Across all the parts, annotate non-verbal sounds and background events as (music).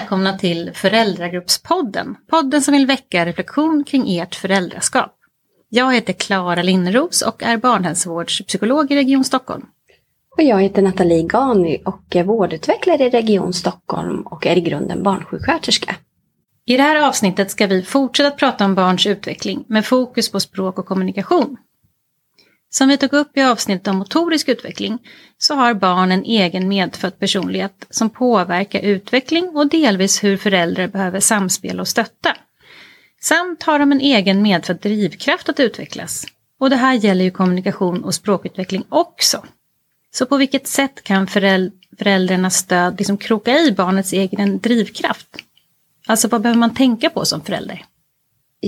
välkomna till Föräldragruppspodden. Podden som vill väcka reflektion kring ert föräldraskap. Jag heter Klara Linneros och är barnhälsovårdspsykolog i Region Stockholm. Och jag heter Nathalie Gani och är vårdutvecklare i Region Stockholm och är i grunden barnsjuksköterska. I det här avsnittet ska vi fortsätta att prata om barns utveckling med fokus på språk och kommunikation. Som vi tog upp i avsnittet om motorisk utveckling så har barn en egen medfödd personlighet som påverkar utveckling och delvis hur föräldrar behöver samspela och stötta. Samt har de en egen medfödd drivkraft att utvecklas. Och det här gäller ju kommunikation och språkutveckling också. Så på vilket sätt kan föräldrarnas stöd liksom kroka i barnets egen drivkraft? Alltså vad behöver man tänka på som förälder?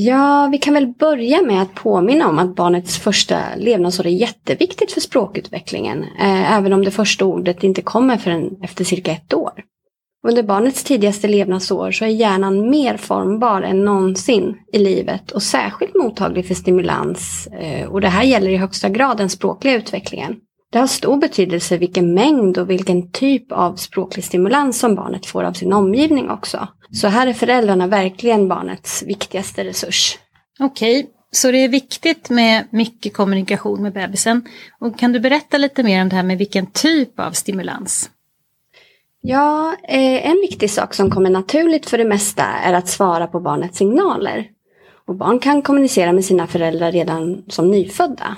Ja, vi kan väl börja med att påminna om att barnets första levnadsår är jätteviktigt för språkutvecklingen, eh, även om det första ordet inte kommer förrän efter cirka ett år. Under barnets tidigaste levnadsår så är hjärnan mer formbar än någonsin i livet och särskilt mottaglig för stimulans. Eh, och det här gäller i högsta grad den språkliga utvecklingen. Det har stor betydelse vilken mängd och vilken typ av språklig stimulans som barnet får av sin omgivning också. Så här är föräldrarna verkligen barnets viktigaste resurs. Okej, okay. så det är viktigt med mycket kommunikation med bebisen. Och kan du berätta lite mer om det här med vilken typ av stimulans? Ja, eh, en viktig sak som kommer naturligt för det mesta är att svara på barnets signaler. Och barn kan kommunicera med sina föräldrar redan som nyfödda.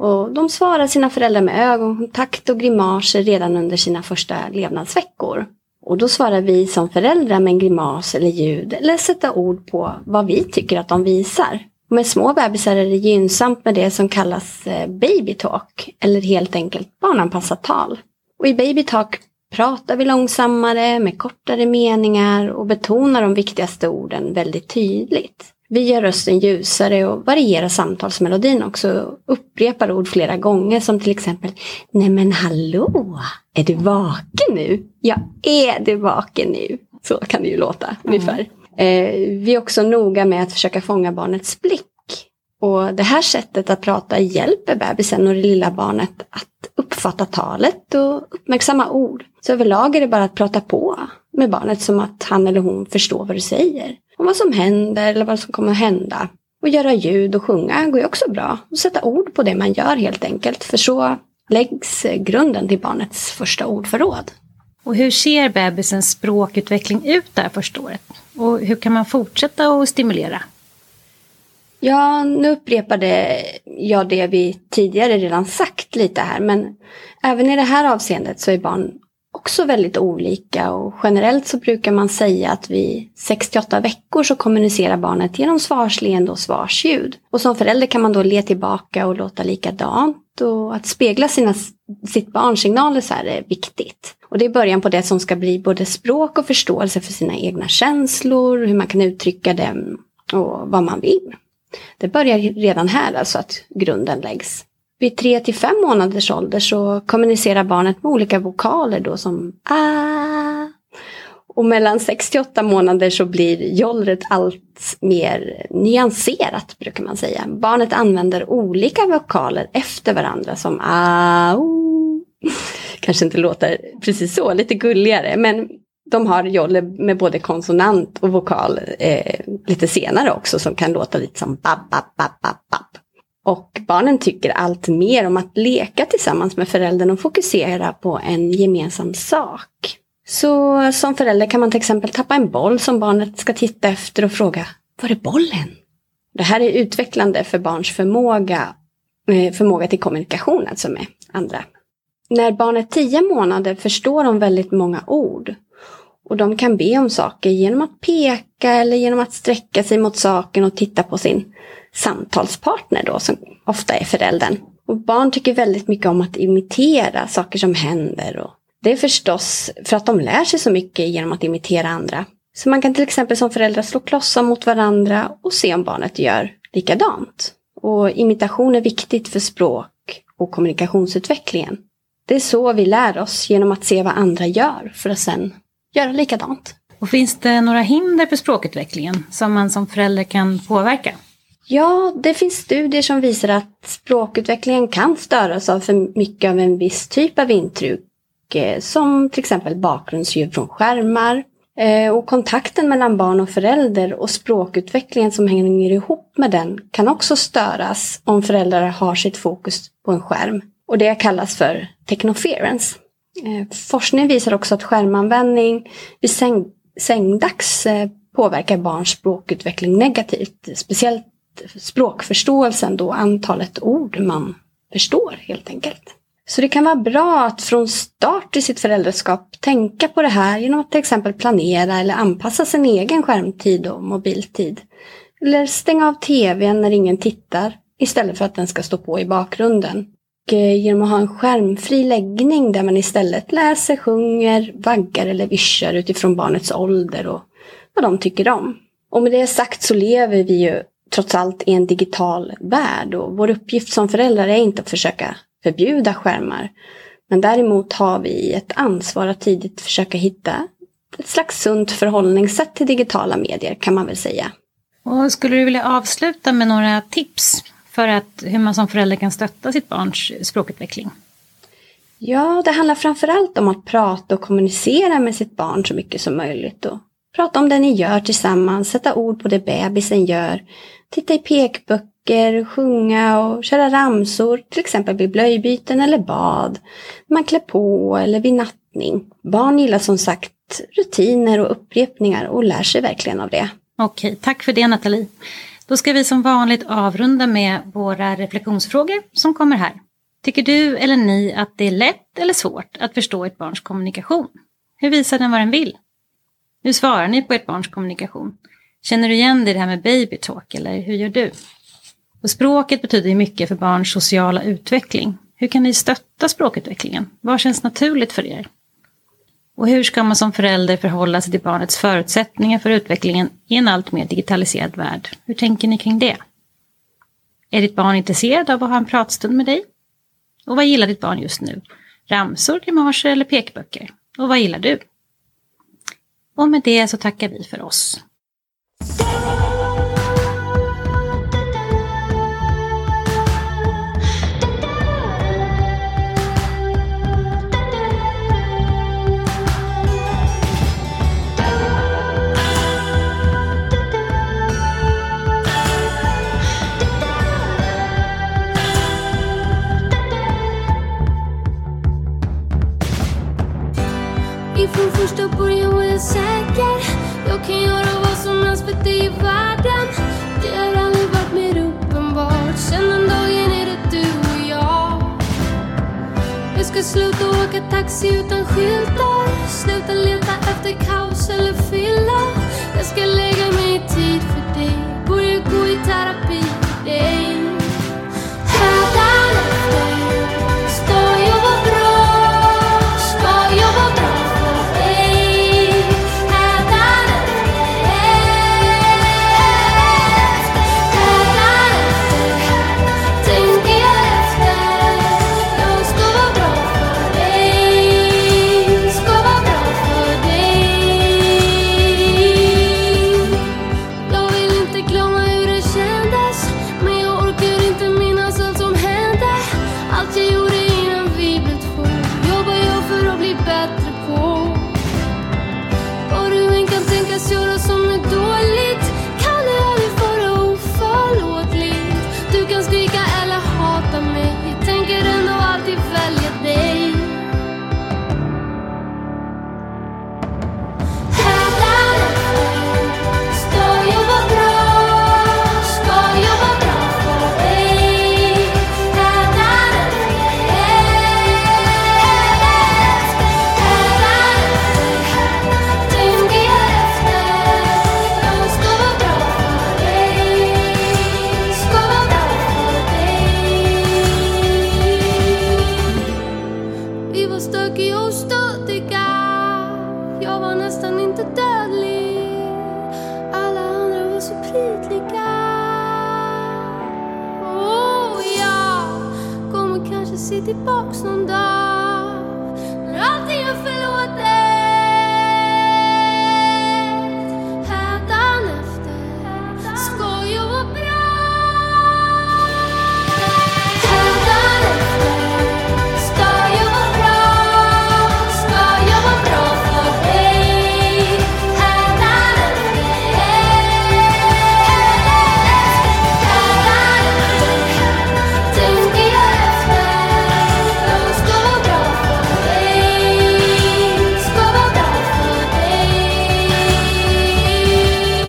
Och de svarar sina föräldrar med ögonkontakt och grimaser redan under sina första levnadsveckor. Och då svarar vi som föräldrar med en grimas eller ljud eller sätta ord på vad vi tycker att de visar. Och med små bebisar är det gynnsamt med det som kallas baby babytalk eller helt enkelt barnanpassat tal. Och i babytalk pratar vi långsammare med kortare meningar och betonar de viktigaste orden väldigt tydligt. Vi gör rösten ljusare och varierar samtalsmelodin också. Upprepar ord flera gånger som till exempel Nej men hallå, är du vaken nu? Ja, är du vaken nu? Så kan det ju låta mm. ungefär. Eh, vi är också noga med att försöka fånga barnets blick. Och det här sättet att prata hjälper bebisen och det lilla barnet att uppfatta talet och uppmärksamma ord. Så överlag är det bara att prata på med barnet som att han eller hon förstår vad du säger om vad som händer eller vad som kommer att hända. Och göra ljud och sjunga går ju också bra. Och sätta ord på det man gör helt enkelt. För så läggs grunden till barnets första ordförråd. Och hur ser bebisens språkutveckling ut det här första året? Och hur kan man fortsätta att stimulera? Ja, nu upprepade jag det vi tidigare redan sagt lite här, men även i det här avseendet så är barn också väldigt olika och generellt så brukar man säga att vid 68 veckor så kommunicerar barnet genom svarsleende och svarsljud. Och som förälder kan man då le tillbaka och låta likadant och att spegla sina, sitt barns signaler så här är viktigt. Och det är början på det som ska bli både språk och förståelse för sina egna känslor, hur man kan uttrycka dem och vad man vill. Det börjar redan här alltså att grunden läggs. Vid tre till fem månaders ålder så kommunicerar barnet med olika vokaler då som ah. Och mellan sex till åtta månader så blir jollret allt mer nyanserat brukar man säga. Barnet använder olika vokaler efter varandra som ah, (laughs) oh. Kanske inte låter precis så, lite gulligare. Men de har jolle med både konsonant och vokal eh, lite senare också som kan låta lite som bab, bab, bab, bab, bab. Och barnen tycker allt mer om att leka tillsammans med föräldern och fokusera på en gemensam sak. Så som förälder kan man till exempel tappa en boll som barnet ska titta efter och fråga Var är bollen? Det här är utvecklande för barns förmåga, eh, förmåga till kommunikation alltså med andra. När barnet är tio månader förstår de väldigt många ord. Och de kan be om saker genom att peka eller genom att sträcka sig mot saken och titta på sin samtalspartner då, som ofta är föräldern. Och barn tycker väldigt mycket om att imitera saker som händer. Och det är förstås för att de lär sig så mycket genom att imitera andra. Så man kan till exempel som föräldrar slå klossar mot varandra och se om barnet gör likadant. Och imitation är viktigt för språk och kommunikationsutvecklingen. Det är så vi lär oss genom att se vad andra gör för att sen göra likadant. Och finns det några hinder för språkutvecklingen som man som förälder kan påverka? Ja, det finns studier som visar att språkutvecklingen kan störas av för mycket av en viss typ av intryck. Eh, som till exempel bakgrundsljud från skärmar, Eh, och kontakten mellan barn och förälder och språkutvecklingen som hänger ihop med den kan också störas om föräldrar har sitt fokus på en skärm. Och det kallas för technoference. Eh, forskning visar också att skärmanvändning vid säng, sängdags eh, påverkar barns språkutveckling negativt. Speciellt språkförståelsen då, antalet ord man förstår helt enkelt. Så det kan vara bra att från start i sitt föräldraskap tänka på det här genom att till exempel planera eller anpassa sin egen skärmtid och mobiltid. Eller stänga av tvn när ingen tittar istället för att den ska stå på i bakgrunden. Och genom att ha en skärmfri läggning där man istället läser, sjunger, vaggar eller vischar utifrån barnets ålder och vad de tycker om. Och med det sagt så lever vi ju trots allt i en digital värld och vår uppgift som föräldrar är inte att försöka förbjuda skärmar. Men däremot har vi ett ansvar att tidigt försöka hitta ett slags sunt förhållningssätt till digitala medier kan man väl säga. Och skulle du vilja avsluta med några tips för att hur man som förälder kan stötta sitt barns språkutveckling? Ja, det handlar framförallt om att prata och kommunicera med sitt barn så mycket som möjligt. Och prata om det ni gör tillsammans, sätta ord på det bebisen gör, titta i pekböcker böcker, sjunga och köra ramsor, till exempel vid blöjbyten eller bad, man klär på eller vid nattning. Barn gillar som sagt rutiner och upprepningar och lär sig verkligen av det. Okej, tack för det Nathalie. Då ska vi som vanligt avrunda med våra reflektionsfrågor som kommer här. Tycker du eller ni att det är lätt eller svårt att förstå ett barns kommunikation? Hur visar den vad den vill? Hur svarar ni på ert barns kommunikation? Känner du igen dig i det här med baby talk eller hur gör du? Och språket betyder ju mycket för barns sociala utveckling. Hur kan ni stötta språkutvecklingen? Vad känns naturligt för er? Och hur ska man som förälder förhålla sig till barnets förutsättningar för utvecklingen i en allt mer digitaliserad värld? Hur tänker ni kring det? Är ditt barn intresserad av att ha en pratstund med dig? Och vad gillar ditt barn just nu? Ramsor, grimaser eller pekböcker? Och vad gillar du? Och med det så tackar vi för oss. Säker. Jag kan göra vad som helst för dig i världen. Det har aldrig varit mer uppenbart. Sen den dagen är det du och jag. Jag ska sluta åka taxi utan skyltar. Sluta leta efter kaos. to you City Box non dà